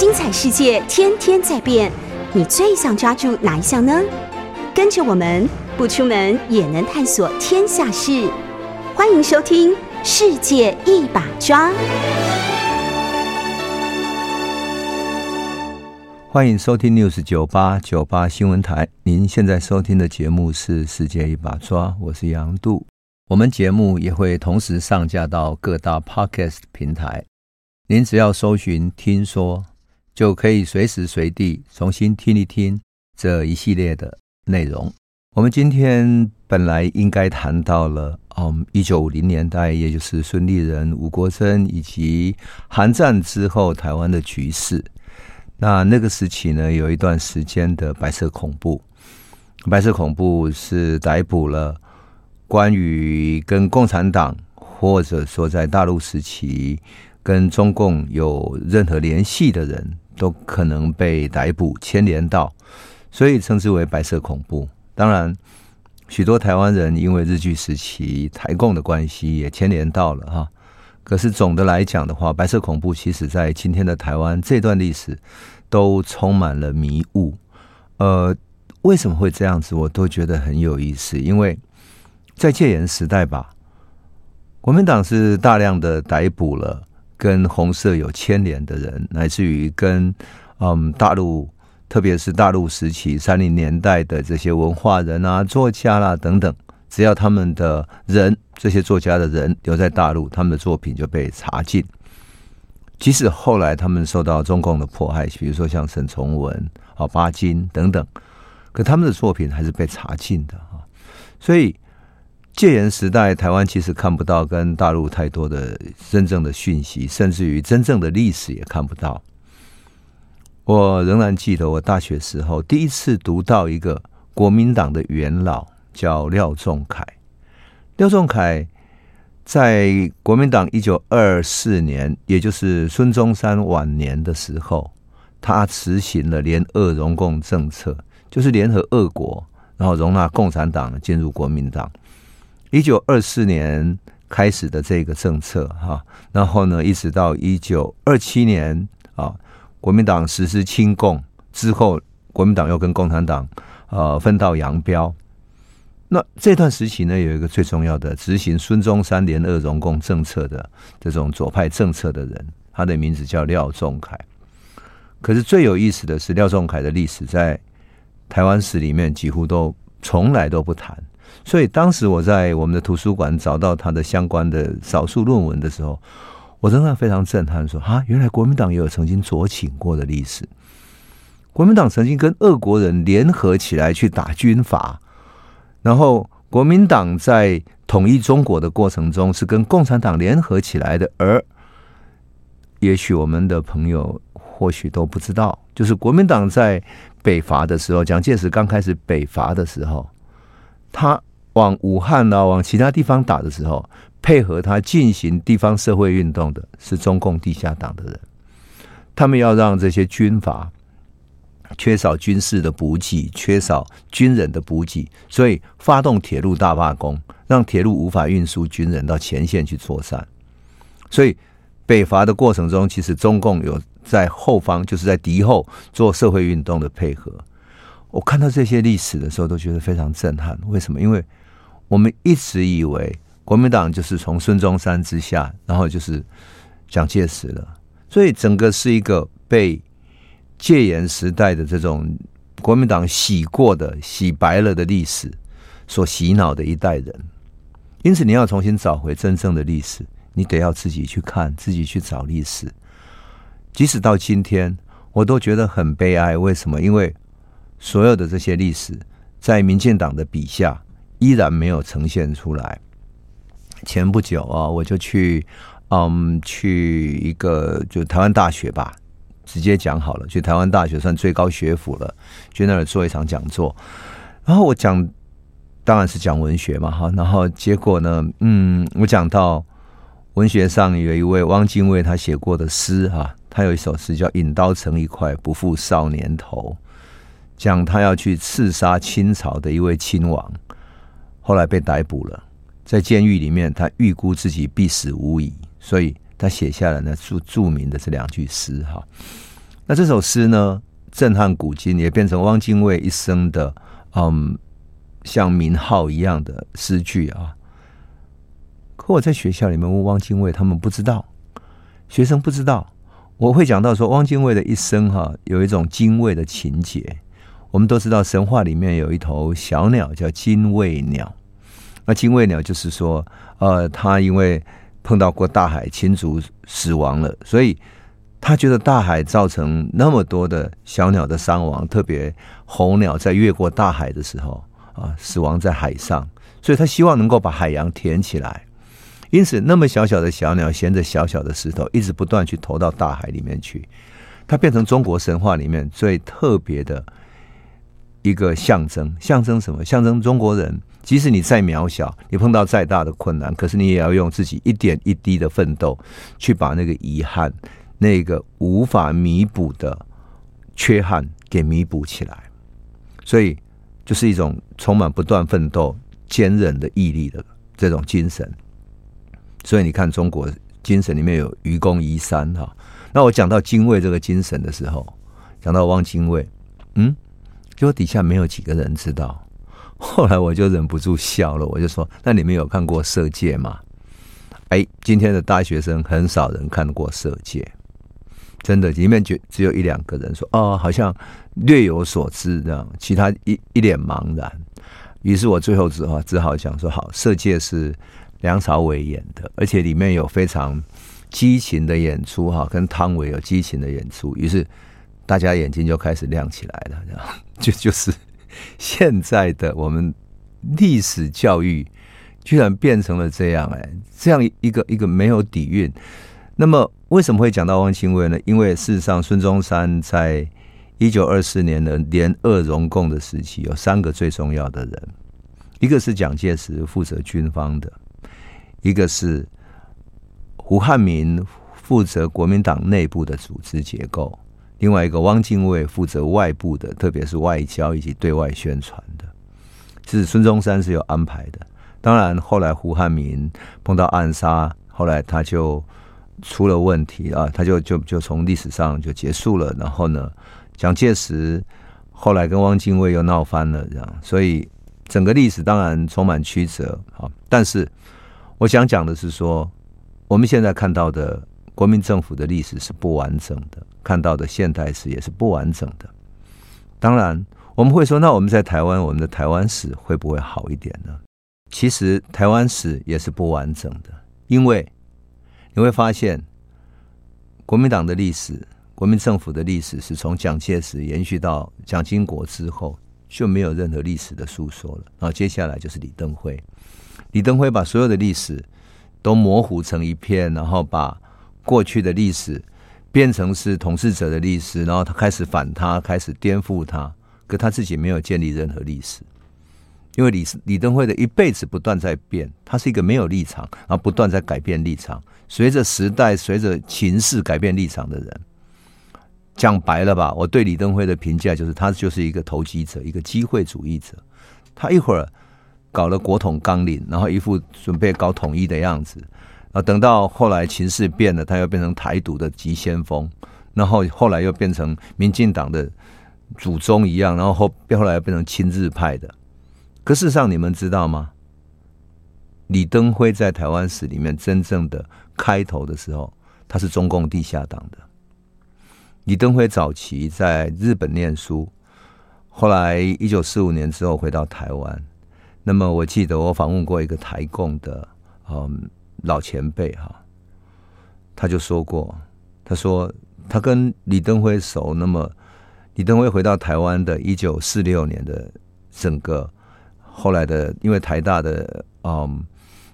精彩世界天天在变，你最想抓住哪一项呢？跟着我们不出门也能探索天下事，欢迎收听《世界一把抓》。欢迎收听 News 九八九八新闻台。您现在收听的节目是《世界一把抓》，我是杨度。我们节目也会同时上架到各大 Podcast 平台。您只要搜寻“听说”，就可以随时随地重新听一听这一系列的内容。我们今天本来应该谈到了，嗯，一九五零年代，也就是孙立人、吴国桢以及韩战之后台湾的局势。那那个时期呢，有一段时间的白色恐怖。白色恐怖是逮捕了关于跟共产党，或者说在大陆时期跟中共有任何联系的人，都可能被逮捕牵连到，所以称之为白色恐怖。当然，许多台湾人因为日据时期台共的关系也牵连到了哈。可是总的来讲的话，白色恐怖其实在今天的台湾这段历史都充满了迷雾。呃，为什么会这样子？我都觉得很有意思。因为在戒严时代吧，国民党是大量的逮捕了跟红色有牵连的人，乃至于跟嗯大陆，特别是大陆时期三零年代的这些文化人啊、作家啦、等等。只要他们的人，这些作家的人留在大陆，他们的作品就被查禁。即使后来他们受到中共的迫害，比如说像沈从文、啊巴金等等，可他们的作品还是被查禁的啊。所以戒严时代，台湾其实看不到跟大陆太多的真正的讯息，甚至于真正的历史也看不到。我仍然记得我大学时候第一次读到一个国民党的元老。叫廖仲恺，廖仲恺在国民党一九二四年，也就是孙中山晚年的时候，他实行了联俄容共政策，就是联合俄国，然后容纳共产党进入国民党。一九二四年开始的这个政策，哈，然后呢，一直到一九二七年啊，国民党实施亲共之后，国民党又跟共产党呃分道扬镳。那这段时期呢，有一个最重要的执行孙中山联俄容共政策的这种左派政策的人，他的名字叫廖仲恺。可是最有意思的是，廖仲恺的历史在台湾史里面几乎都从来都不谈。所以当时我在我们的图书馆找到他的相关的少数论文的时候，我真的非常震撼，说啊，原来国民党也有曾经左倾过的历史。国民党曾经跟俄国人联合起来去打军阀。然后，国民党在统一中国的过程中是跟共产党联合起来的，而也许我们的朋友或许都不知道，就是国民党在北伐的时候，蒋介石刚开始北伐的时候，他往武汉啊，往其他地方打的时候，配合他进行地方社会运动的是中共地下党的人，他们要让这些军阀。缺少军事的补给，缺少军人的补给，所以发动铁路大罢工，让铁路无法运输军人到前线去作战。所以北伐的过程中，其实中共有在后方，就是在敌后做社会运动的配合。我看到这些历史的时候，都觉得非常震撼。为什么？因为我们一直以为国民党就是从孙中山之下，然后就是蒋介石了，所以整个是一个被。戒严时代的这种国民党洗过的、洗白了的历史，所洗脑的一代人，因此你要重新找回真正的历史，你得要自己去看，自己去找历史。即使到今天，我都觉得很悲哀。为什么？因为所有的这些历史，在民进党的笔下，依然没有呈现出来。前不久啊，我就去，嗯，去一个就台湾大学吧。直接讲好了，去台湾大学算最高学府了，去那儿做一场讲座。然后我讲，当然是讲文学嘛，哈。然后结果呢，嗯，我讲到文学上有一位汪精卫，他写过的诗哈，他有一首诗叫《引刀成一块，不负少年头》，讲他要去刺杀清朝的一位亲王，后来被逮捕了，在监狱里面，他预估自己必死无疑，所以。他写下了那著著名的这两句诗哈，那这首诗呢，震撼古今，也变成汪精卫一生的嗯，像名号一样的诗句啊。可我在学校里面问汪精卫，他们不知道，学生不知道。我会讲到说，汪精卫的一生哈、有一种精卫的情节。我们都知道，神话里面有一头小鸟叫精卫鸟。那精卫鸟就是说，呃，他因为碰到过大海，亲族死亡了，所以他觉得大海造成那么多的小鸟的伤亡，特别候鸟在越过大海的时候啊，死亡在海上，所以他希望能够把海洋填起来。因此，那么小小的小鸟衔着小小的石头，一直不断去投到大海里面去，它变成中国神话里面最特别的。一个象征，象征什么？象征中国人，即使你再渺小，你碰到再大的困难，可是你也要用自己一点一滴的奋斗，去把那个遗憾、那个无法弥补的缺憾给弥补起来。所以，就是一种充满不断奋斗、坚韧的毅力的这种精神。所以，你看中国精神里面有愚公移山哈。那我讲到精卫这个精神的时候，讲到汪精卫，嗯。就底下没有几个人知道，后来我就忍不住笑了，我就说：“那你们有看过《色戒》吗？”哎，今天的大学生很少人看过《色戒》，真的，里面就只有一两个人说：“哦，好像略有所知这样。”其他一一脸茫然。于是我最后只好只好讲说：“好，《色戒》是梁朝伟演的，而且里面有非常激情的演出，哈，跟汤唯有激情的演出。”于是。大家眼睛就开始亮起来了，这 样就就是现在的我们历史教育居然变成了这样哎，这样一个一个没有底蕴。那么为什么会讲到汪精卫呢？因为事实上，孙中山在一九二四年的联俄容共的时期，有三个最重要的人，一个是蒋介石负责军方的，一个是胡汉民负责国民党内部的组织结构。另外一个汪精卫负责外部的，特别是外交以及对外宣传的，是孙中山是有安排的。当然后来胡汉民碰到暗杀，后来他就出了问题啊，他就就就从历史上就结束了。然后呢，蒋介石后来跟汪精卫又闹翻了，这样，所以整个历史当然充满曲折啊。但是我想讲的是说，我们现在看到的。国民政府的历史是不完整的，看到的现代史也是不完整的。当然，我们会说，那我们在台湾，我们的台湾史会不会好一点呢？其实，台湾史也是不完整的，因为你会发现，国民党的历史、国民政府的历史是从蒋介石延续到蒋经国之后，就没有任何历史的诉说了。然后接下来就是李登辉，李登辉把所有的历史都模糊成一片，然后把过去的历史变成是统治者的历史，然后他开始反他，开始颠覆他，可他自己没有建立任何历史，因为李李登辉的一辈子不断在变，他是一个没有立场，然后不断在改变立场，随着时代、随着情势改变立场的人。讲白了吧，我对李登辉的评价就是，他就是一个投机者，一个机会主义者。他一会儿搞了国统纲领，然后一副准备搞统一的样子。啊，等到后来情势变了，他又变成台独的急先锋，然后后来又变成民进党的祖宗一样，然后后后来又变成亲日派的。可事实上，你们知道吗？李登辉在台湾史里面真正的开头的时候，他是中共地下党的。李登辉早期在日本念书，后来一九四五年之后回到台湾。那么我记得我访问过一个台共的，嗯。老前辈哈，他就说过，他说他跟李登辉熟，那么李登辉回到台湾的一九四六年的整个后来的，因为台大的嗯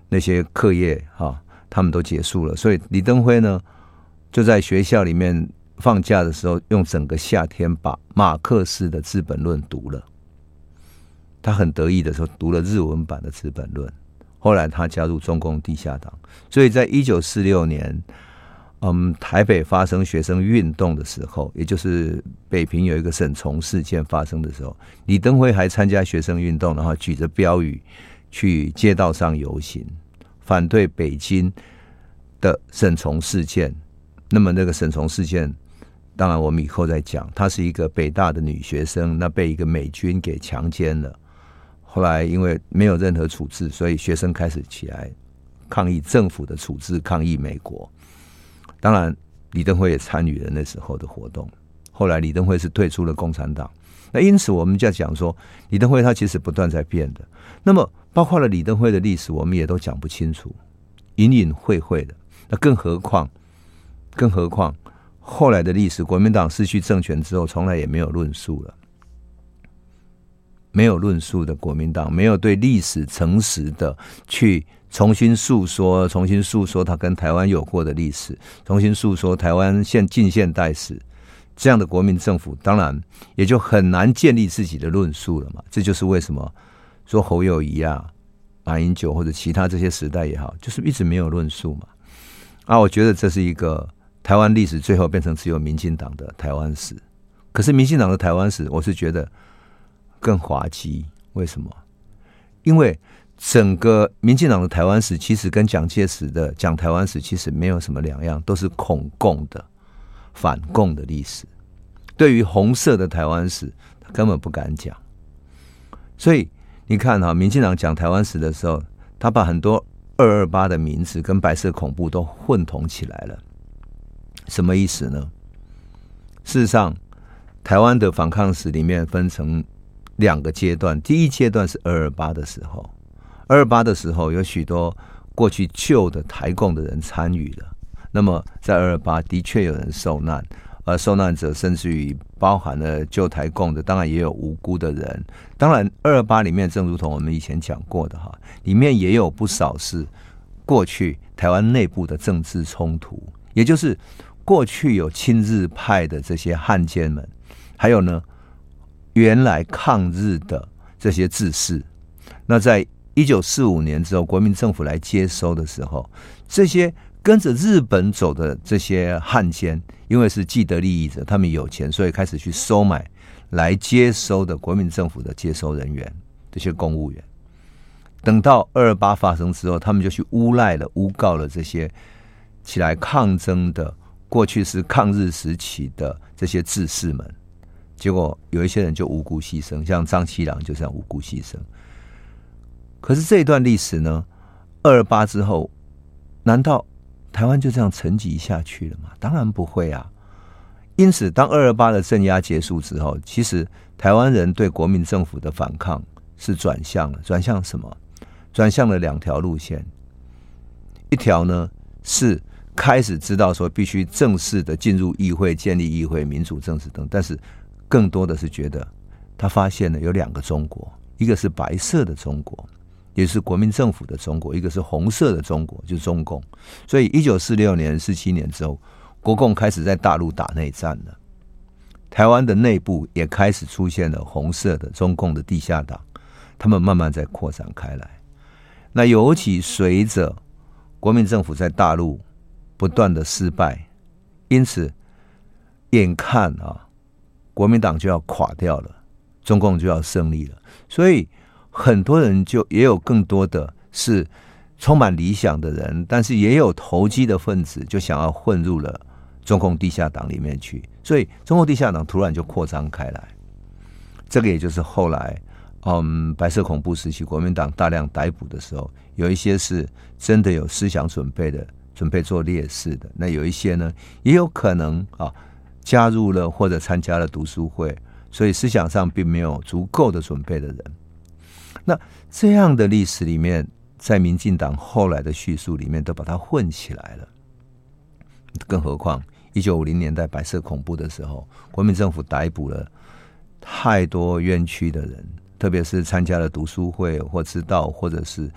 那些课业哈，他们都结束了，所以李登辉呢就在学校里面放假的时候，用整个夏天把马克思的《资本论》读了，他很得意的时候读了日文版的《资本论》。后来他加入中共地下党，所以在一九四六年，嗯，台北发生学生运动的时候，也就是北平有一个沈从事件发生的时候，李登辉还参加学生运动，然后举着标语去街道上游行，反对北京的沈从事件。那么那个沈从事件当然我们以后再讲。她是一个北大的女学生，那被一个美军给强奸了。后来因为没有任何处置，所以学生开始起来抗议政府的处置，抗议美国。当然，李登辉也参与了那时候的活动。后来李登辉是退出了共产党。那因此，我们就讲说，李登辉他其实不断在变的。那么，包括了李登辉的历史，我们也都讲不清楚，隐隐晦晦的。那更何况，更何况后来的历史，国民党失去政权之后，从来也没有论述了。没有论述的国民党，没有对历史诚实的去重新诉说，重新诉说他跟台湾有过的历史，重新诉说台湾现近现代史，这样的国民政府，当然也就很难建立自己的论述了嘛。这就是为什么说侯友谊啊、马英九或者其他这些时代也好，就是一直没有论述嘛。啊，我觉得这是一个台湾历史最后变成只有民进党的台湾史。可是民进党的台湾史，我是觉得。更滑稽，为什么？因为整个民进党的台湾史，其实跟蒋介石的讲台湾史其实没有什么两样，都是恐共的、反共的历史。对于红色的台湾史，他根本不敢讲。所以你看哈，民进党讲台湾史的时候，他把很多二二八的名字跟白色恐怖都混同起来了。什么意思呢？事实上，台湾的反抗史里面分成。两个阶段，第一阶段是二二八的时候，二二八的时候有许多过去旧的台共的人参与了。那么在二二八的确有人受难，而受难者甚至于包含了旧台共的，当然也有无辜的人。当然，二二八里面正如同我们以前讲过的哈，里面也有不少是过去台湾内部的政治冲突，也就是过去有亲日派的这些汉奸们，还有呢。原来抗日的这些志士，那在一九四五年之后，国民政府来接收的时候，这些跟着日本走的这些汉奸，因为是既得利益者，他们有钱，所以开始去收买来接收的国民政府的接收人员，这些公务员。等到二二八发生之后，他们就去诬赖了、诬告了这些起来抗争的，过去是抗日时期的这些志士们。结果有一些人就无辜牺牲，像张七郎就这样无辜牺牲。可是这一段历史呢，二二八之后，难道台湾就这样沉寂下去了吗？当然不会啊！因此，当二二八的镇压结束之后，其实台湾人对国民政府的反抗是转向了，转向什么？转向了两条路线。一条呢是开始知道说必须正式的进入议会，建立议会、民主政治等，但是。更多的是觉得，他发现了有两个中国，一个是白色的中国，也是国民政府的中国；一个是红色的中国，就是中共。所以，一九四六年、四七年之后，国共开始在大陆打内战了。台湾的内部也开始出现了红色的中共的地下党，他们慢慢在扩展开来。那尤其随着国民政府在大陆不断的失败，因此眼看啊。国民党就要垮掉了，中共就要胜利了，所以很多人就也有更多的是充满理想的人，但是也有投机的分子，就想要混入了中共地下党里面去，所以中共地下党突然就扩张开来。这个也就是后来，嗯，白色恐怖时期，国民党大量逮捕的时候，有一些是真的有思想准备的，准备做烈士的，那有一些呢，也有可能啊。加入了或者参加了读书会，所以思想上并没有足够的准备的人。那这样的历史里面，在民进党后来的叙述里面都把它混起来了。更何况一九五零年代白色恐怖的时候，国民政府逮捕了太多冤屈的人，特别是参加了读书会或知道或者是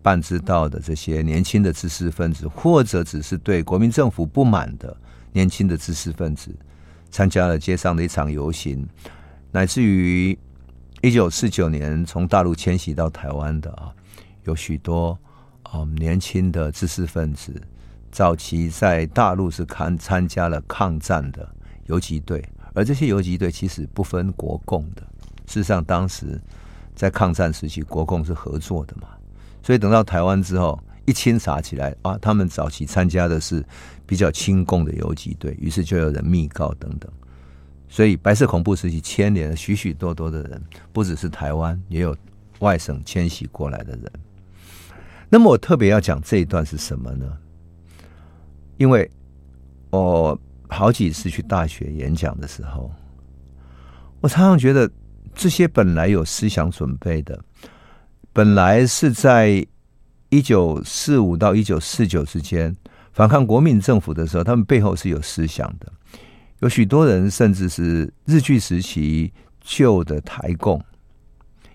半知道的这些年轻的知识分子，或者只是对国民政府不满的年轻的知识分子。参加了街上的一场游行，乃至于一九四九年从大陆迁徙到台湾的啊，有许多啊年轻的知识分子，早期在大陆是看参加了抗战的游击队，而这些游击队其实不分国共的。事实上，当时在抗战时期，国共是合作的嘛，所以等到台湾之后，一清查起来啊，他们早期参加的是比较亲共的游击队，于是就有人密告等等。所以白色恐怖时期牵连了许许多多的人，不只是台湾，也有外省迁徙过来的人。那么我特别要讲这一段是什么呢？因为我好几次去大学演讲的时候，我常常觉得这些本来有思想准备的，本来是在一九四五到一九四九之间反抗国民政府的时候，他们背后是有思想的。有许多人甚至是日据时期旧的台共，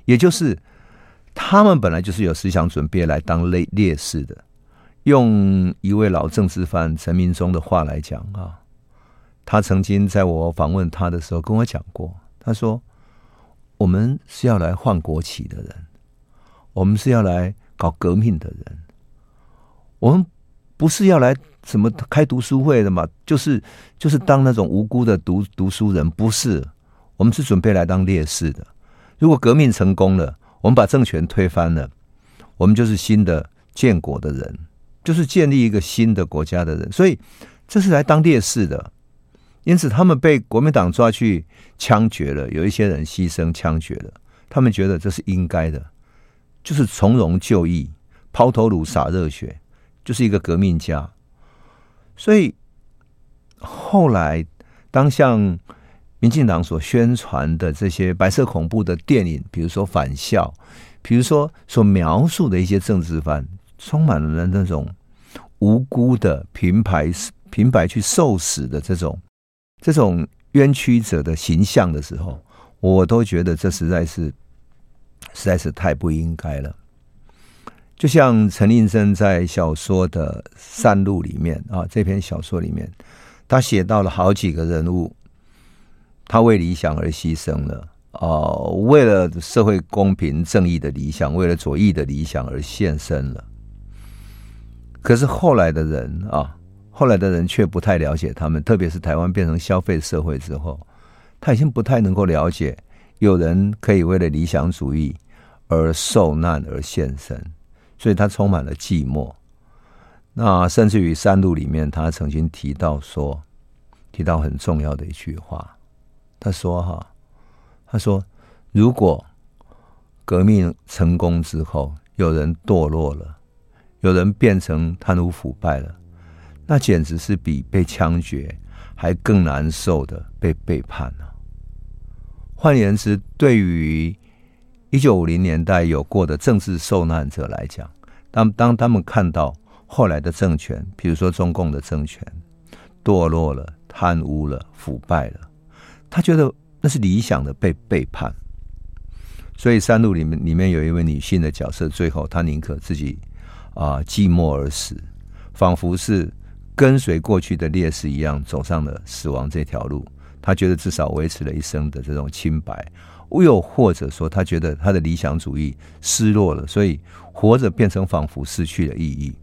也就是。他们本来就是有思想准备来当烈烈士的。用一位老政治犯陈明忠的话来讲啊，他曾经在我访问他的时候跟我讲过，他说：“我们是要来换国旗的人，我们是要来搞革命的人，我们不是要来什么开读书会的嘛？就是就是当那种无辜的读读书人，不是，我们是准备来当烈士的。如果革命成功了。”我们把政权推翻了，我们就是新的建国的人，就是建立一个新的国家的人，所以这是来当烈士的。因此，他们被国民党抓去枪决了，有一些人牺牲枪决了，他们觉得这是应该的，就是从容就义，抛头颅洒热血，就是一个革命家。所以后来，当像。民进党所宣传的这些白色恐怖的电影，比如说《返校》，比如说所描述的一些政治犯，充满了那种无辜的平白平白去受死的这种这种冤屈者的形象的时候，我都觉得这实在是实在是太不应该了。就像陈令生在小说的《山路》里面啊，这篇小说里面，他写到了好几个人物。他为理想而牺牲了，哦，为了社会公平正义的理想，为了左翼的理想而献身了。可是后来的人啊，后来的人却不太了解他们，特别是台湾变成消费社会之后，他已经不太能够了解有人可以为了理想主义而受难而献身，所以他充满了寂寞。那甚至于《山路》里面，他曾经提到说，提到很重要的一句话。他说：“哈，他说，如果革命成功之后，有人堕落了，有人变成贪污腐败了，那简直是比被枪决还更难受的被背叛了。换言之，对于一九五零年代有过的政治受难者来讲，当当他们看到后来的政权，比如说中共的政权堕落了、贪污了、腐败了。”他觉得那是理想的被背叛，所以《山路》里面里面有一位女性的角色，最后她宁可自己啊寂寞而死，仿佛是跟随过去的烈士一样走上了死亡这条路。她觉得至少维持了一生的这种清白，又或者说，他觉得他的理想主义失落了，所以活着变成仿佛失去了意义。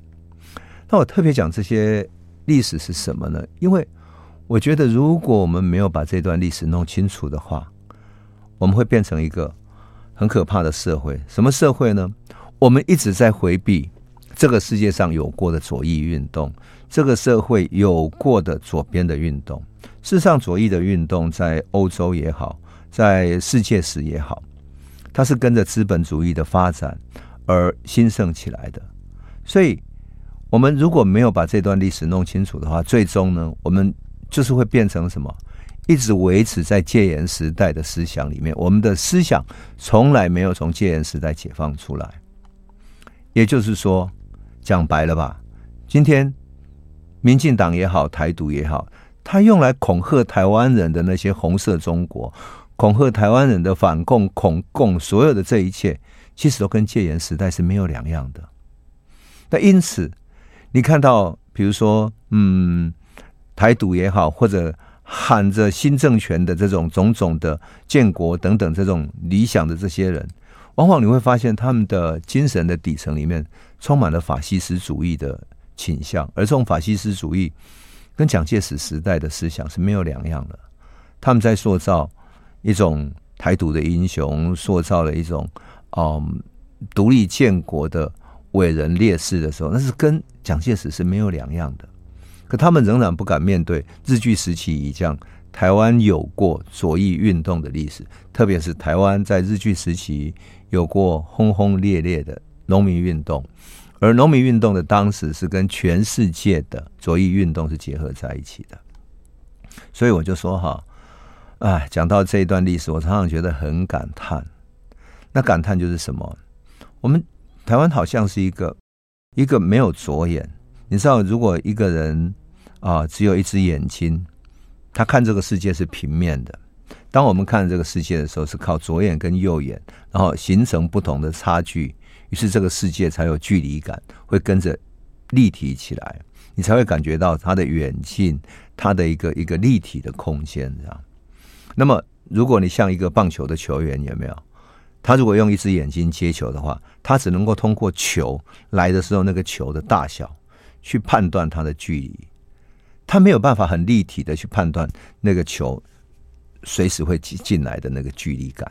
那我特别讲这些历史是什么呢？因为我觉得，如果我们没有把这段历史弄清楚的话，我们会变成一个很可怕的社会。什么社会呢？我们一直在回避这个世界上有过的左翼运动，这个社会有过的左边的运动。事实上，左翼的运动在欧洲也好，在世界史也好，它是跟着资本主义的发展而兴盛起来的。所以，我们如果没有把这段历史弄清楚的话，最终呢，我们就是会变成什么？一直维持在戒严时代的思想里面，我们的思想从来没有从戒严时代解放出来。也就是说，讲白了吧，今天民进党也好，台独也好，他用来恐吓台湾人的那些红色中国，恐吓台湾人的反共、恐共，所有的这一切，其实都跟戒严时代是没有两样的。那因此，你看到，比如说，嗯。台独也好，或者喊着新政权的这种种种的建国等等这种理想的这些人，往往你会发现他们的精神的底层里面充满了法西斯主义的倾向，而这种法西斯主义跟蒋介石时代的思想是没有两样的。他们在塑造一种台独的英雄，塑造了一种嗯独立建国的伟人烈士的时候，那是跟蒋介石是没有两样的。可他们仍然不敢面对日据时期已将台湾有过左翼运动的历史，特别是台湾在日据时期有过轰轰烈烈的农民运动，而农民运动的当时是跟全世界的左翼运动是结合在一起的。所以我就说哈，哎，讲到这一段历史，我常常觉得很感叹。那感叹就是什么？我们台湾好像是一个一个没有左眼。你知道，如果一个人啊，只有一只眼睛，他看这个世界是平面的。当我们看这个世界的时候，是靠左眼跟右眼，然后形成不同的差距，于是这个世界才有距离感，会跟着立体起来，你才会感觉到它的远近，它的一个一个立体的空间，这样。那么，如果你像一个棒球的球员，有没有？他如果用一只眼睛接球的话，他只能够通过球来的时候那个球的大小去判断它的距离。他没有办法很立体的去判断那个球随时会进进来的那个距离感，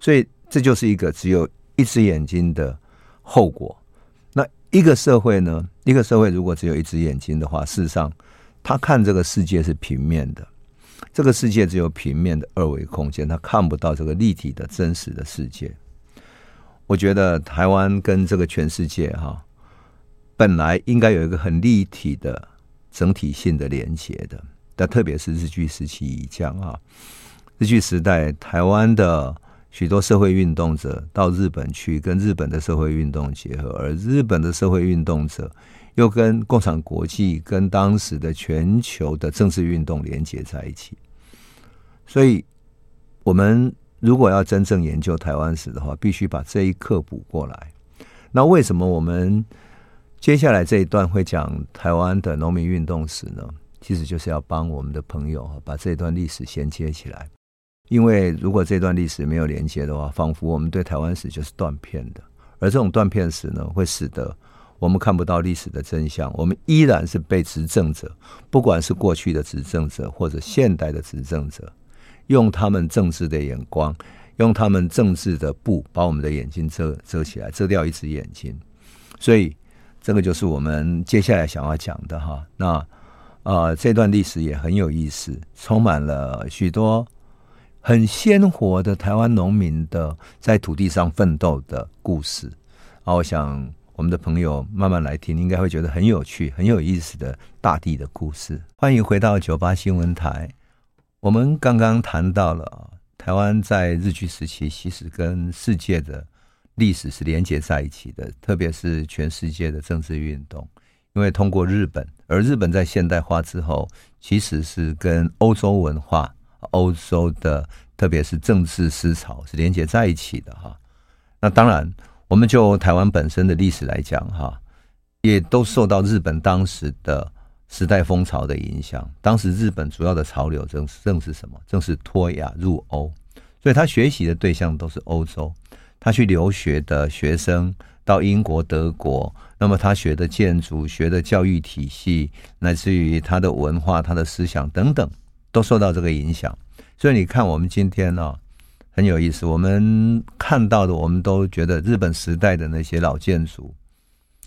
所以这就是一个只有一只眼睛的后果。那一个社会呢？一个社会如果只有一只眼睛的话，事实上他看这个世界是平面的，这个世界只有平面的二维空间，他看不到这个立体的真实的世界。我觉得台湾跟这个全世界哈，本来应该有一个很立体的。整体性的连接的，但特别是日据时期以降啊，日据时代台湾的许多社会运动者到日本去，跟日本的社会运动结合，而日本的社会运动者又跟共产国际、跟当时的全球的政治运动连接在一起。所以，我们如果要真正研究台湾史的话，必须把这一课补过来。那为什么我们？接下来这一段会讲台湾的农民运动史呢，其实就是要帮我们的朋友把这段历史衔接起来。因为如果这段历史没有连接的话，仿佛我们对台湾史就是断片的。而这种断片史呢，会使得我们看不到历史的真相。我们依然是被执政者，不管是过去的执政者或者现代的执政者，用他们政治的眼光，用他们政治的布把我们的眼睛遮遮起来，遮掉一只眼睛。所以。这个就是我们接下来想要讲的哈。那呃，这段历史也很有意思，充满了许多很鲜活的台湾农民的在土地上奋斗的故事啊。我想我们的朋友慢慢来听，应该会觉得很有趣、很有意思的大地的故事。欢迎回到九八新闻台。我们刚刚谈到了台湾在日据时期，其实跟世界的。历史是连接在一起的，特别是全世界的政治运动，因为通过日本，而日本在现代化之后，其实是跟欧洲文化、欧洲的特别是政治思潮是连接在一起的哈。那当然，我们就台湾本身的历史来讲哈，也都受到日本当时的时代风潮的影响。当时日本主要的潮流正正是什么？正是脱亚入欧，所以他学习的对象都是欧洲。他去留学的学生到英国、德国，那么他学的建筑、学的教育体系，乃至于他的文化、他的思想等等，都受到这个影响。所以你看，我们今天呢、很有意思。我们看到的，我们都觉得日本时代的那些老建筑，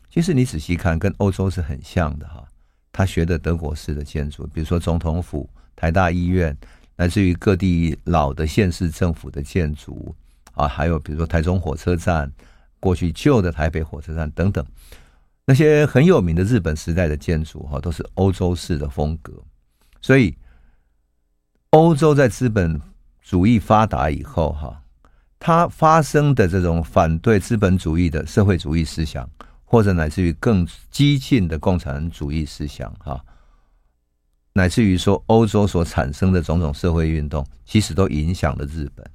其实你仔细看，跟欧洲是很像的哈。他学的德国式的建筑，比如说总统府、台大医院，来自于各地老的县市政府的建筑。啊，还有比如说台中火车站，过去旧的台北火车站等等，那些很有名的日本时代的建筑哈，都是欧洲式的风格。所以，欧洲在资本主义发达以后哈，它发生的这种反对资本主义的社会主义思想，或者乃至于更激进的共产主义思想哈，乃至于说欧洲所产生的种种社会运动，其实都影响了日本。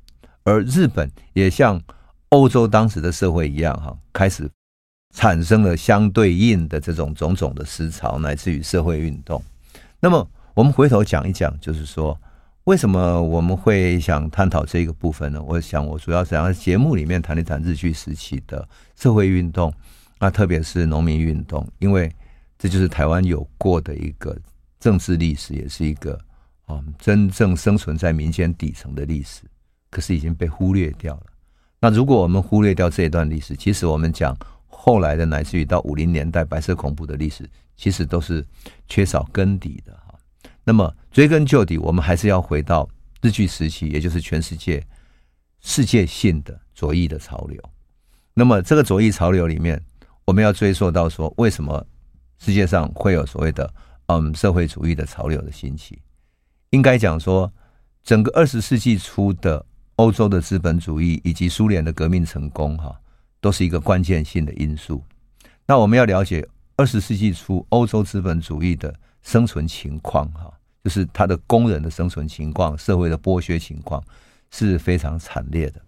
而日本也像欧洲当时的社会一样，哈，开始产生了相对应的这种种种的思潮，乃至于社会运动。那么，我们回头讲一讲，就是说，为什么我们会想探讨这个部分呢？我想，我主要想在节目里面谈一谈日据时期的社会运动，那特别是农民运动，因为这就是台湾有过的一个政治历史，也是一个啊真正生存在民间底层的历史。可是已经被忽略掉了。那如果我们忽略掉这一段历史，其实我们讲后来的乃至于到五零年代白色恐怖的历史，其实都是缺少根底的。那么追根究底，我们还是要回到日据时期，也就是全世界世界性的左翼的潮流。那么这个左翼潮流里面，我们要追溯到说，为什么世界上会有所谓的嗯社会主义的潮流的兴起？应该讲说，整个二十世纪初的欧洲的资本主义以及苏联的革命成功，哈，都是一个关键性的因素。那我们要了解二十世纪初欧洲资本主义的生存情况，哈，就是他的工人的生存情况、社会的剥削情况是非常惨烈的。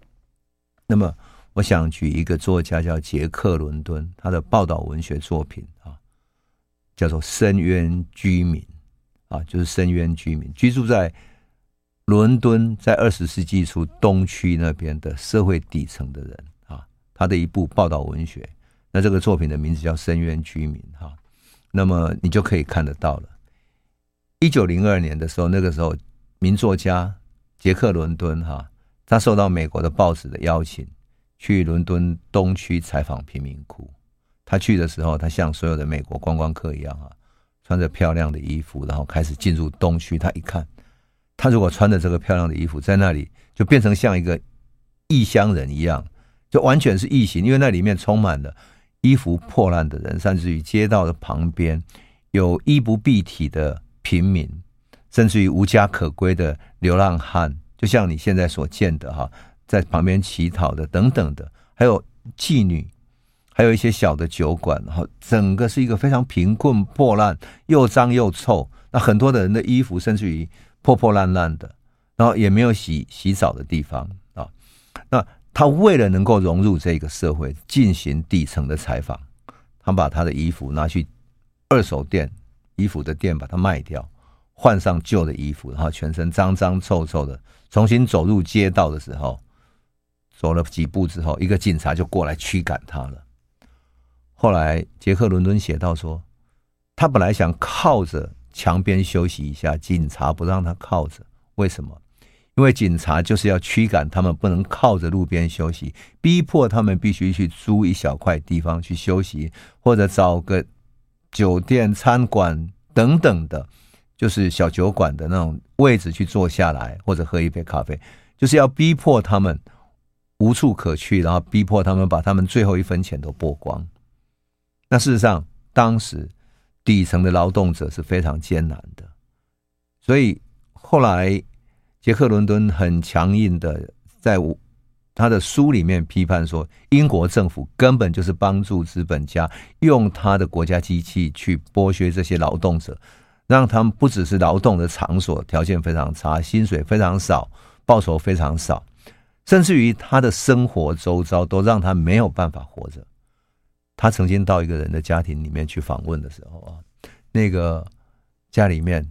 那么，我想举一个作家叫杰克·伦敦，他的报道文学作品啊，叫做《深渊居民》啊，就是深渊居民居住在。伦敦在二十世纪初东区那边的社会底层的人啊，他的一部报道文学，那这个作品的名字叫《深渊居民》哈，那么你就可以看得到了。一九零二年的时候，那个时候名作家杰克·伦敦哈，他受到美国的报纸的邀请，去伦敦东区采访贫民窟。他去的时候，他像所有的美国观光客一样啊，穿着漂亮的衣服，然后开始进入东区。他一看。他如果穿着这个漂亮的衣服在那里，就变成像一个异乡人一样，就完全是异形，因为那里面充满了衣服破烂的人，甚至于街道的旁边有衣不蔽体的平民，甚至于无家可归的流浪汉，就像你现在所见的哈，在旁边乞讨的等等的，还有妓女，还有一些小的酒馆，哈，整个是一个非常贫困、破烂、又脏又臭。那很多的人的衣服，甚至于。破破烂烂的，然后也没有洗洗澡的地方啊。那他为了能够融入这个社会，进行底层的采访，他把他的衣服拿去二手店、衣服的店把它卖掉，换上旧的衣服，然后全身脏脏臭臭的，重新走入街道的时候，走了几步之后，一个警察就过来驱赶他了。后来杰克伦敦写道说，他本来想靠着。墙边休息一下，警察不让他靠着，为什么？因为警察就是要驱赶他们，不能靠着路边休息，逼迫他们必须去租一小块地方去休息，或者找个酒店、餐馆等等的，就是小酒馆的那种位置去坐下来，或者喝一杯咖啡，就是要逼迫他们无处可去，然后逼迫他们把他们最后一分钱都剥光。那事实上，当时。底层的劳动者是非常艰难的，所以后来杰克伦敦很强硬的在他的书里面批判说，英国政府根本就是帮助资本家用他的国家机器去剥削这些劳动者，让他们不只是劳动的场所条件非常差，薪水非常少，报酬非常少，甚至于他的生活周遭都让他没有办法活着。他曾经到一个人的家庭里面去访问的时候啊，那个家里面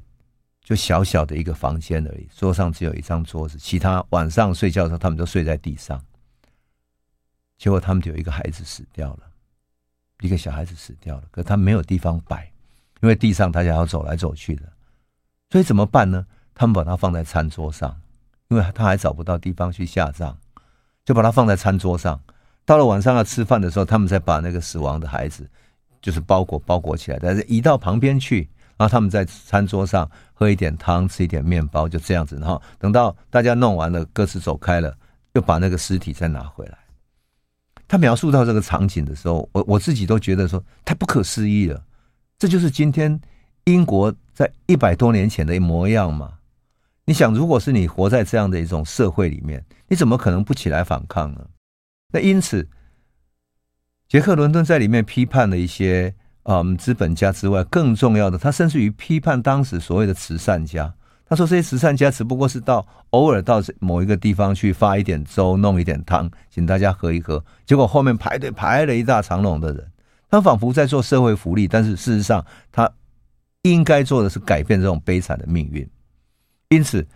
就小小的一个房间而已，桌上只有一张桌子，其他晚上睡觉的时候他们都睡在地上。结果他们就有一个孩子死掉了，一个小孩子死掉了，可他没有地方摆，因为地上大家要走来走去的，所以怎么办呢？他们把它放在餐桌上，因为他还找不到地方去下葬，就把它放在餐桌上。到了晚上要吃饭的时候，他们才把那个死亡的孩子，就是包裹包裹起来，但是移到旁边去，然后他们在餐桌上喝一点汤，吃一点面包，就这样子。然后等到大家弄完了，各自走开了，又把那个尸体再拿回来。他描述到这个场景的时候，我我自己都觉得说太不可思议了。这就是今天英国在一百多年前的模样嘛？你想，如果是你活在这样的一种社会里面，你怎么可能不起来反抗呢？那因此，杰克伦敦在里面批判了一些嗯资本家之外，更重要的，他甚至于批判当时所谓的慈善家。他说这些慈善家只不过是到偶尔到某一个地方去发一点粥，弄一点汤，请大家喝一喝。结果后面排队排了一大长龙的人，他仿佛在做社会福利，但是事实上他应该做的是改变这种悲惨的命运。因此，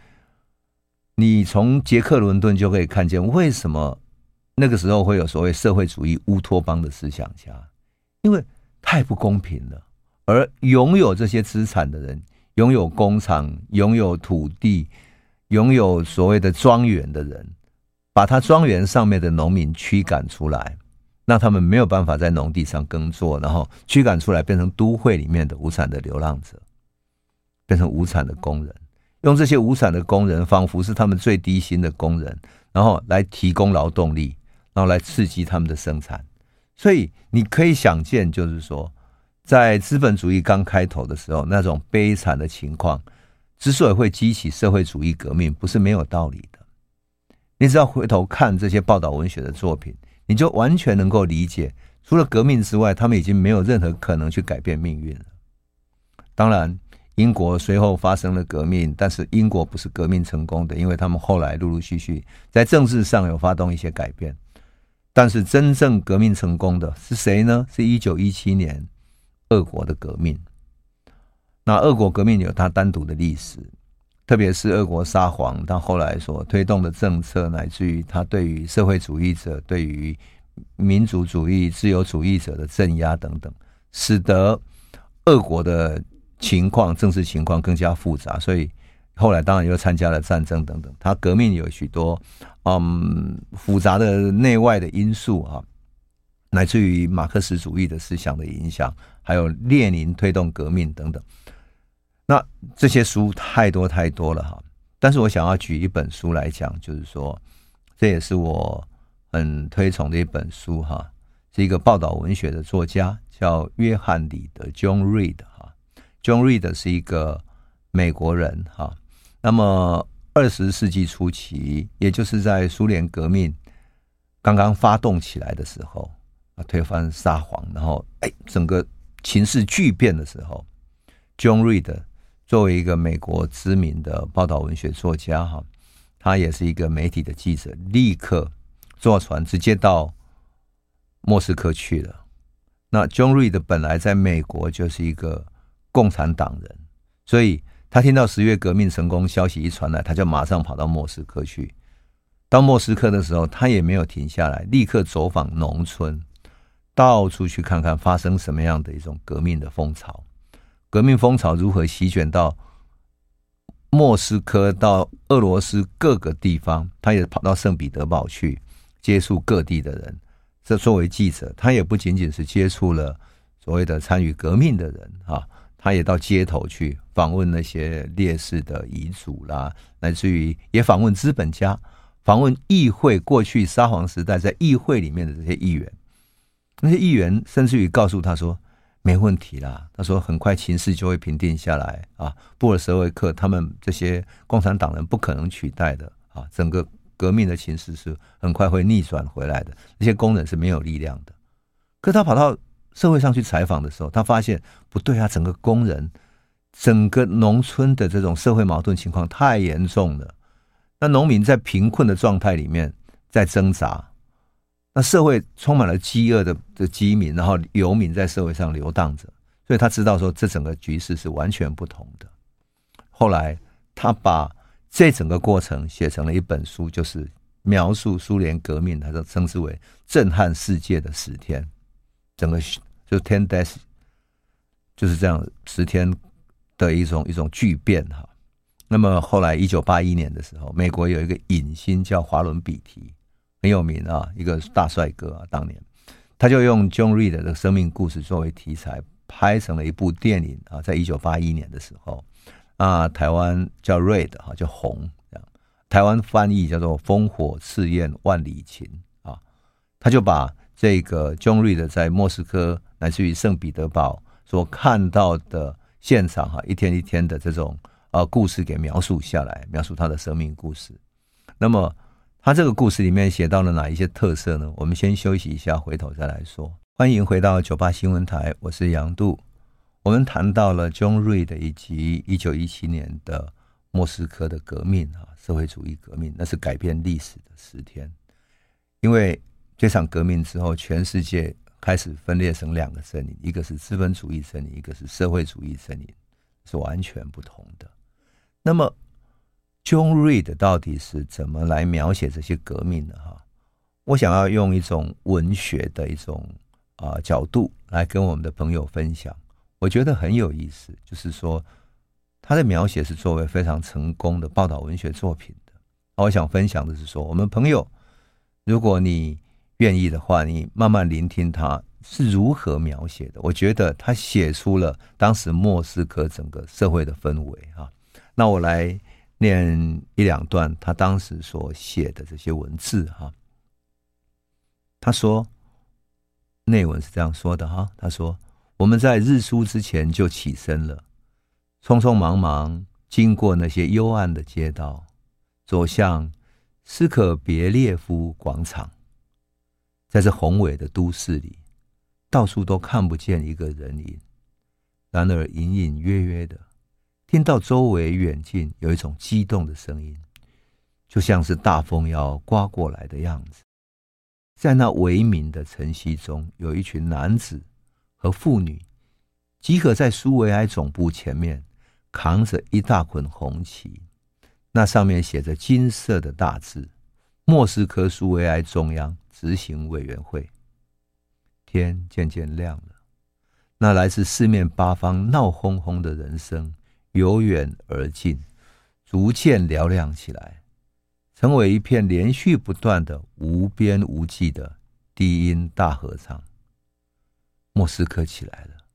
你从杰克伦敦就可以看见为什么。那个时候会有所谓社会主义乌托邦的思想家，因为太不公平了。而拥有这些资产的人，拥有工厂、拥有土地、拥有所谓的庄园的人，把他庄园上面的农民驱赶出来，让他们没有办法在农地上耕作，然后驱赶出来，变成都会里面的无产的流浪者，变成无产的工人，用这些无产的工人，仿佛是他们最低薪的工人，然后来提供劳动力，然后来刺激他们的生产。所以你可以想见，就是说，在资本主义刚开头的时候，那种悲惨的情况，之所以会激起社会主义革命，不是没有道理的。你只要回头看这些报道文学的作品。你就完全能够理解，除了革命之外，他们已经没有任何可能去改变命运了。当然，英国随后发生了革命，但是英国不是革命成功的，因为他们后来陆陆续续在政治上有发动一些改变。但是真正革命成功的是谁呢？是一九一七年俄国的革命。那俄国革命有它单独的历史。特别是俄国沙皇，他后来所推动的政策，乃至于他对于社会主义者、对于民族主义、自由主义者的镇压等等，使得俄国的情况、政治情况更加复杂。所以后来当然又参加了战争等等。他革命有许多嗯复杂的内外的因素啊，乃至于马克思主义的思想的影响，还有列宁推动革命等等。那这些书太多太多了哈，但是我想要举一本书来讲，就是说，这也是我很推崇的一本书哈，是一个报道文学的作家，叫约翰·里德 （John Reed） 哈。John Reed 是一个美国人哈。那么二十世纪初期，也就是在苏联革命刚刚发动起来的时候啊，推翻沙皇，然后哎，整个情势巨变的时候，John Reed。作为一个美国知名的报道文学作家，哈，他也是一个媒体的记者，立刻坐船直接到莫斯科去了。那 John Reed 本来在美国就是一个共产党人，所以他听到十月革命成功消息一传来，他就马上跑到莫斯科去。到莫斯科的时候，他也没有停下来，立刻走访农村，到处去看看发生什么样的一种革命的风潮。革命风潮如何席卷到莫斯科，到俄罗斯各个地方？他也跑到圣彼得堡去接触各地的人。这作为记者，他也不仅仅是接触了所谓的参与革命的人啊，他也到街头去访问那些烈士的遗嘱啦，乃至于也访问资本家，访问议会。过去沙皇时代在议会里面的这些议员，那些议员甚至于告诉他说。没问题啦，他说很快情势就会平定下来啊。布尔什维克他们这些共产党人不可能取代的啊，整个革命的情势是很快会逆转回来的。那些工人是没有力量的。可他跑到社会上去采访的时候，他发现不对啊，整个工人、整个农村的这种社会矛盾情况太严重了。那农民在贫困的状态里面在挣扎。那社会充满了饥饿的的饥民，然后游民在社会上流荡着，所以他知道说这整个局势是完全不同的。后来他把这整个过程写成了一本书，就是描述苏联革命，他就称之为震撼世界的十天，整个就 Ten Days，就是这样十天的一种一种巨变哈。那么后来一九八一年的时候，美国有一个影星叫华伦比提。很有名啊，一个大帅哥啊，当年他就用 John Reed 的生命故事作为题材，拍成了一部电影啊，在一九八一年的时候啊，台湾叫 Red 哈，叫红这样，台湾翻译叫做《烽火赤焰万里情》啊，他就把这个 John Reed 在莫斯科乃至于圣彼得堡所看到的现场哈，一天一天的这种呃故事给描述下来，描述他的生命故事，那么。他这个故事里面写到了哪一些特色呢？我们先休息一下，回头再来说。欢迎回到九八新闻台，我是杨度。我们谈到了 John Reed 以及一九一七年的莫斯科的革命啊，社会主义革命，那是改变历史的十天。因为这场革命之后，全世界开始分裂成两个阵营，一个是资本主义阵营，一个是社会主义阵营，是完全不同的。那么。John Reed 到底是怎么来描写这些革命的哈？我想要用一种文学的一种啊角度来跟我们的朋友分享，我觉得很有意思。就是说，他的描写是作为非常成功的报道文学作品的。我想分享的是说，我们朋友，如果你愿意的话，你慢慢聆听他是如何描写的。我觉得他写出了当时莫斯科整个社会的氛围啊。那我来念一两段他当时所写的这些文字哈。他说，内文是这样说的哈。他说，我们在日出之前就起身了，匆匆忙忙经过那些幽暗的街道，走向斯可别列夫广场。在这宏伟的都市里，到处都看不见一个人影。然而，隐隐约约的听到周围远近有一种激动的声音，就像是大风要刮过来的样子。在那微明的晨曦中，有一群男子和妇女集合在苏维埃总部前面，扛着一大捆红旗，那上面写着金色的大字：“莫斯科苏维埃中央。”执行委员会。天渐渐亮了，那来自四面八方闹哄哄的人声由远而近，逐渐嘹亮起来，成为一片连续不断的无边无际的低音大合唱。莫斯科起来了，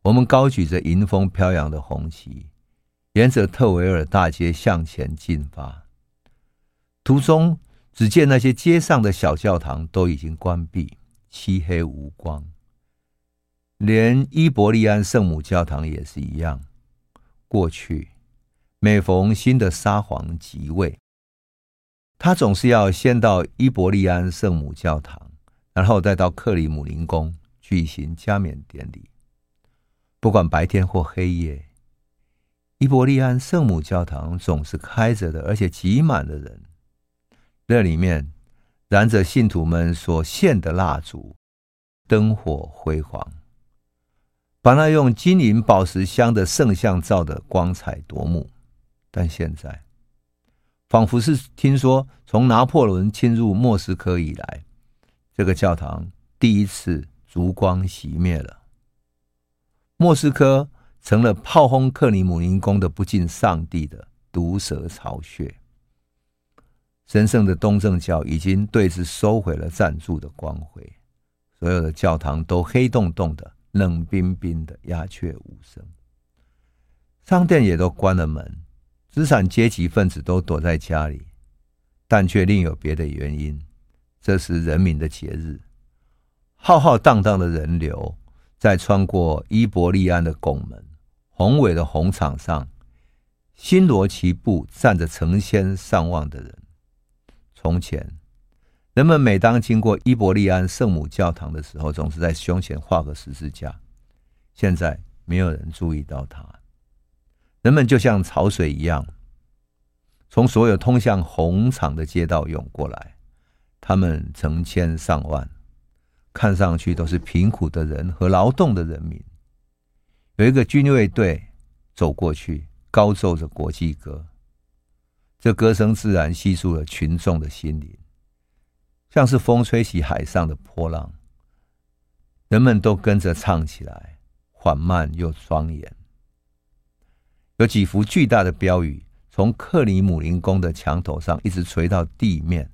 我们高举着迎风飘扬的红旗，沿着特维尔大街向前进发，途中。只见那些街上的小教堂都已经关闭，漆黑无光。连伊伯利安圣母教堂也是一样。过去，每逢新的沙皇即位，他总是要先到伊伯利安圣母教堂，然后再到克里姆林宫举行加冕典礼。不管白天或黑夜，伊伯利安圣母教堂总是开着的，而且挤满了人。那里面燃着信徒们所献的蜡烛，灯火辉煌，把那用金银宝石镶的圣像照得光彩夺目。但现在，仿佛是听说从拿破仑侵入莫斯科以来，这个教堂第一次烛光熄灭了。莫斯科成了炮轰克里姆林宫的不敬上帝的毒蛇巢穴。神圣的东正教已经对此收回了赞助的光辉，所有的教堂都黑洞洞的、冷冰冰的、鸦雀无声，商店也都关了门，资产阶级分子都躲在家里，但却另有别的原因。这是人民的节日，浩浩荡荡的人流在穿过伊伯利安的拱门，宏伟的红场上，星罗棋布站着成千上万的人。从前，人们每当经过伊伯利安圣母教堂的时候，总是在胸前画个十字架。现在没有人注意到它，人们就像潮水一样，从所有通向红场的街道涌过来。他们成千上万，看上去都是贫苦的人和劳动的人民。有一个军卫队走过去，高奏着国际歌。这歌声自然吸住了群众的心灵，像是风吹起海上的波浪，人们都跟着唱起来，缓慢又庄严。有几幅巨大的标语从克里姆林宫的墙头上一直垂到地面，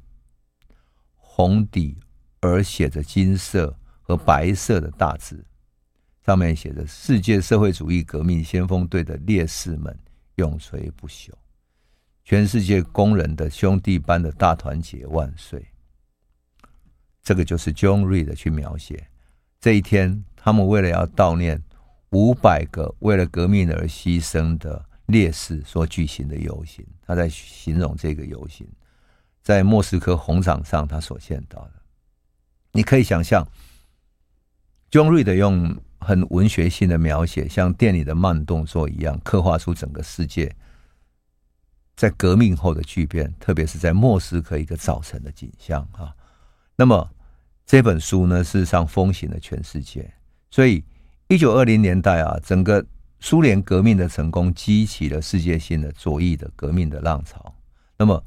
红底而写着金色和白色的大字，上面写着“世界社会主义革命先锋队的烈士们永垂不朽”。全世界工人的兄弟般的大团结万岁！这个就是 John Reed 去描写这一天，他们为了要悼念五百个为了革命而牺牲的烈士所举行的游行。他在形容这个游行在莫斯科红场上他所见到的。你可以想象，John Reed 用很文学性的描写，像电影的慢动作一样，刻画出整个世界。在革命后的巨变，特别是在莫斯科一个早晨的景象啊。那么这本书呢，事实上风行了全世界。所以，一九二零年代啊，整个苏联革命的成功，激起了世界性的左翼的革命的浪潮。那么，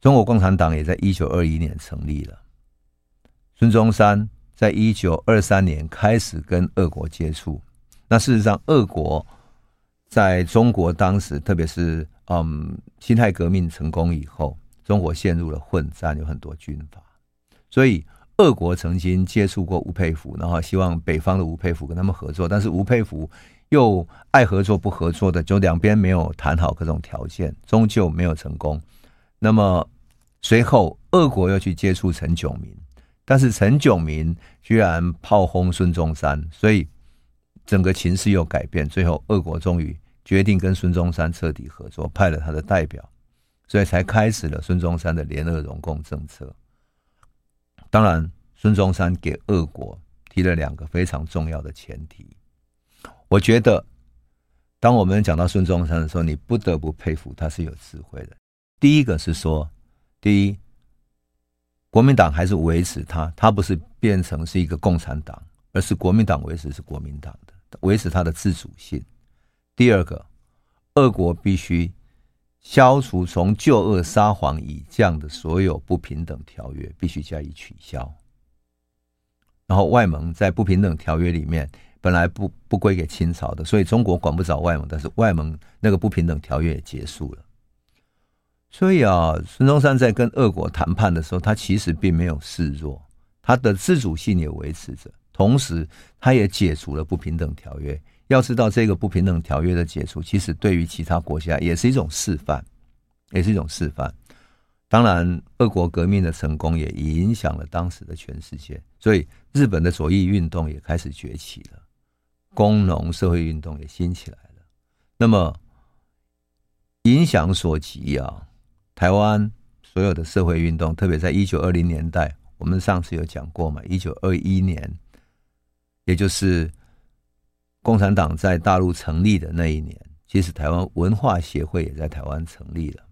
中国共产党也在一九二一年成立了。孙中山在一九二三年开始跟俄国接触。那事实上，俄国在中国当时，特别是嗯，辛亥革命成功以后，中国陷入了混战，有很多军阀，所以俄国曾经接触过吴佩孚，然后希望北方的吴佩孚跟他们合作，但是吴佩孚又爱合作不合作的，就两边没有谈好各种条件，终究没有成功。那么随后俄国又去接触陈炯明，但是陈炯明居然炮轰孙中山，所以整个情势又改变。最后俄国终于决定跟孙中山彻底合作，派了他的代表，所以才开始了孙中山的联俄容共政策。当然，孙中山给俄国提了两个非常重要的前提。我觉得，当我们讲到孙中山的时候，你不得不佩服他是有智慧的。第一个是说，第一，国民党还是维持他，他不是变成是一个共产党，而是国民党维持是国民党的，维持他的自主性。第二个，俄国必须消除从旧俄沙皇以降的所有不平等条约，必须加以取消。然后外蒙在不平等条约里面本来不不归给清朝的，所以中国管不着外蒙，但是外蒙那个不平等条约也结束了。所以啊，孙中山在跟俄国谈判的时候，他其实并没有示弱，他的自主性也维持着，同时他也解除了不平等条约。要知道，这个不平等条约的解除，其实对于其他国家也是一种示范，也是一种示范。当然，俄国革命的成功也影响了当时的全世界，所以日本的左翼运动也开始崛起了，工农社会运动也兴起来了。那么，影响所及啊，台湾所有的社会运动，特别在一九二零年代，我们上次有讲过嘛，一九二一年，也就是。共产党在大陆成立的那一年，其实台湾文化协会也在台湾成立了。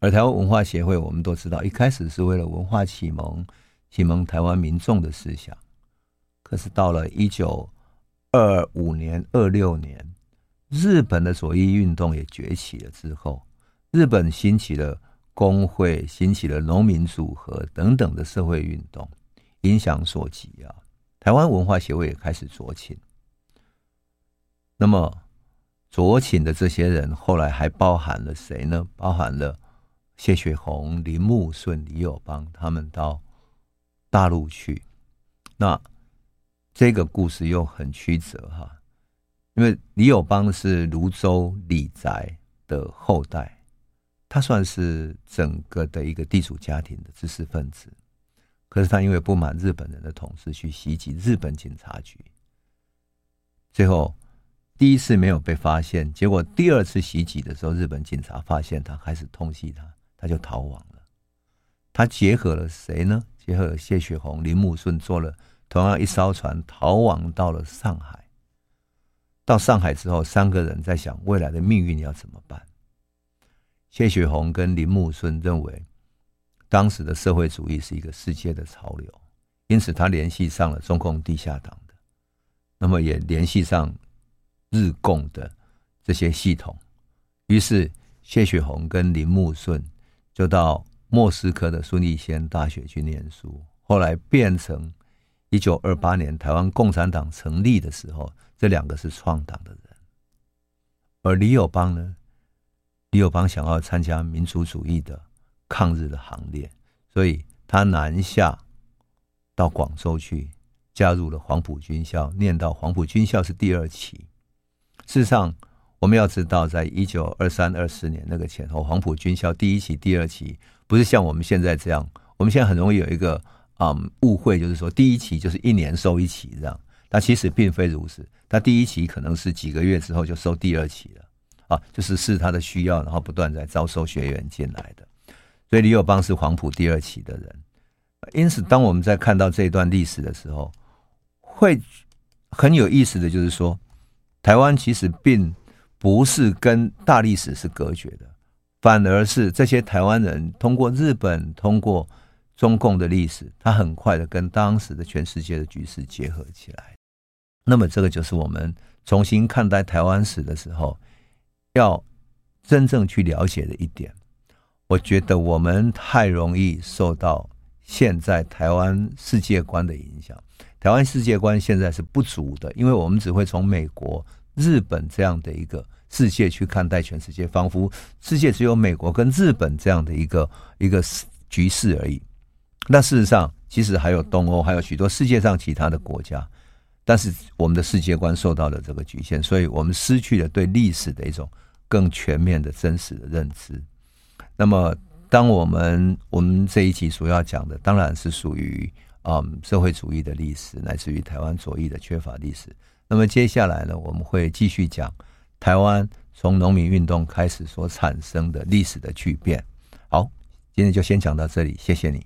而台湾文化协会，我们都知道，一开始是为了文化启蒙，启蒙台湾民众的思想。可是到了一九二五年、二六年，日本的左翼运动也崛起了之后，日本兴起了工会，兴起了农民组合等等的社会运动，影响所及啊，台湾文化协会也开始左倾。那么，左倾的这些人后来还包含了谁呢？包含了谢雪红、林木顺、李友邦，他们到大陆去。那这个故事又很曲折哈，因为李友邦是泸州李宅的后代，他算是整个的一个地主家庭的知识分子。可是他因为不满日本人的统治，去袭击日本警察局，最后。第一次没有被发现，结果第二次袭击的时候，日本警察发现他，开始通缉他，他就逃亡了。他结合了谁呢？结合了谢雪红、林木顺，坐了同样一艘船逃亡到了上海。到上海之后，三个人在想未来的命运要怎么办。谢雪红跟林木顺认为，当时的社会主义是一个世界的潮流，因此他联系上了中共地下党的，那么也联系上。日共的这些系统，于是谢雪红跟林木顺就到莫斯科的孙逸仙大学去念书。后来变成一九二八年台湾共产党成立的时候，这两个是创党的人。而李友邦呢？李友邦想要参加民族主义的抗日的行列，所以他南下到广州去，加入了黄埔军校，念到黄埔军校是第二期。事实上，我们要知道，在一九二三、二四年那个前后，黄埔军校第一期、第二期不是像我们现在这样。我们现在很容易有一个啊、误会，就是说第一期就是一年收一期这样。但其实并非如此，他第一期可能是几个月之后就收第二期了啊，就是视他的需要，然后不断在招收学员进来的。所以李友邦是黄埔第二期的人。因此，当我们在看到这段历史的时候，会很有意思的就是说。台湾其实并不是跟大历史是隔绝的，反而是这些台湾人通过日本、通过中共的历史，他很快的跟当时的全世界的局势结合起来。那么，这个就是我们重新看待台湾史的时候，要真正去了解的一点。我觉得我们太容易受到现在台湾世界观的影响。台湾世界观现在是不足的，因为我们只会从美国、日本这样的一个世界去看待全世界，仿佛世界只有美国跟日本这样的一个一个局势而已。那事实上，其实还有东欧，还有许多世界上其他的国家，但是我们的世界观受到了这个局限，所以我们失去了对历史的一种更全面的真实的认知。那么，当我们我们这一集所要讲的，当然是属于嗯社会主义的历史，乃至于台湾左翼的缺乏历史。那么接下来呢，我们会继续讲台湾从农民运动开始所产生的历史的巨变。好，今天就先讲到这里，谢谢你。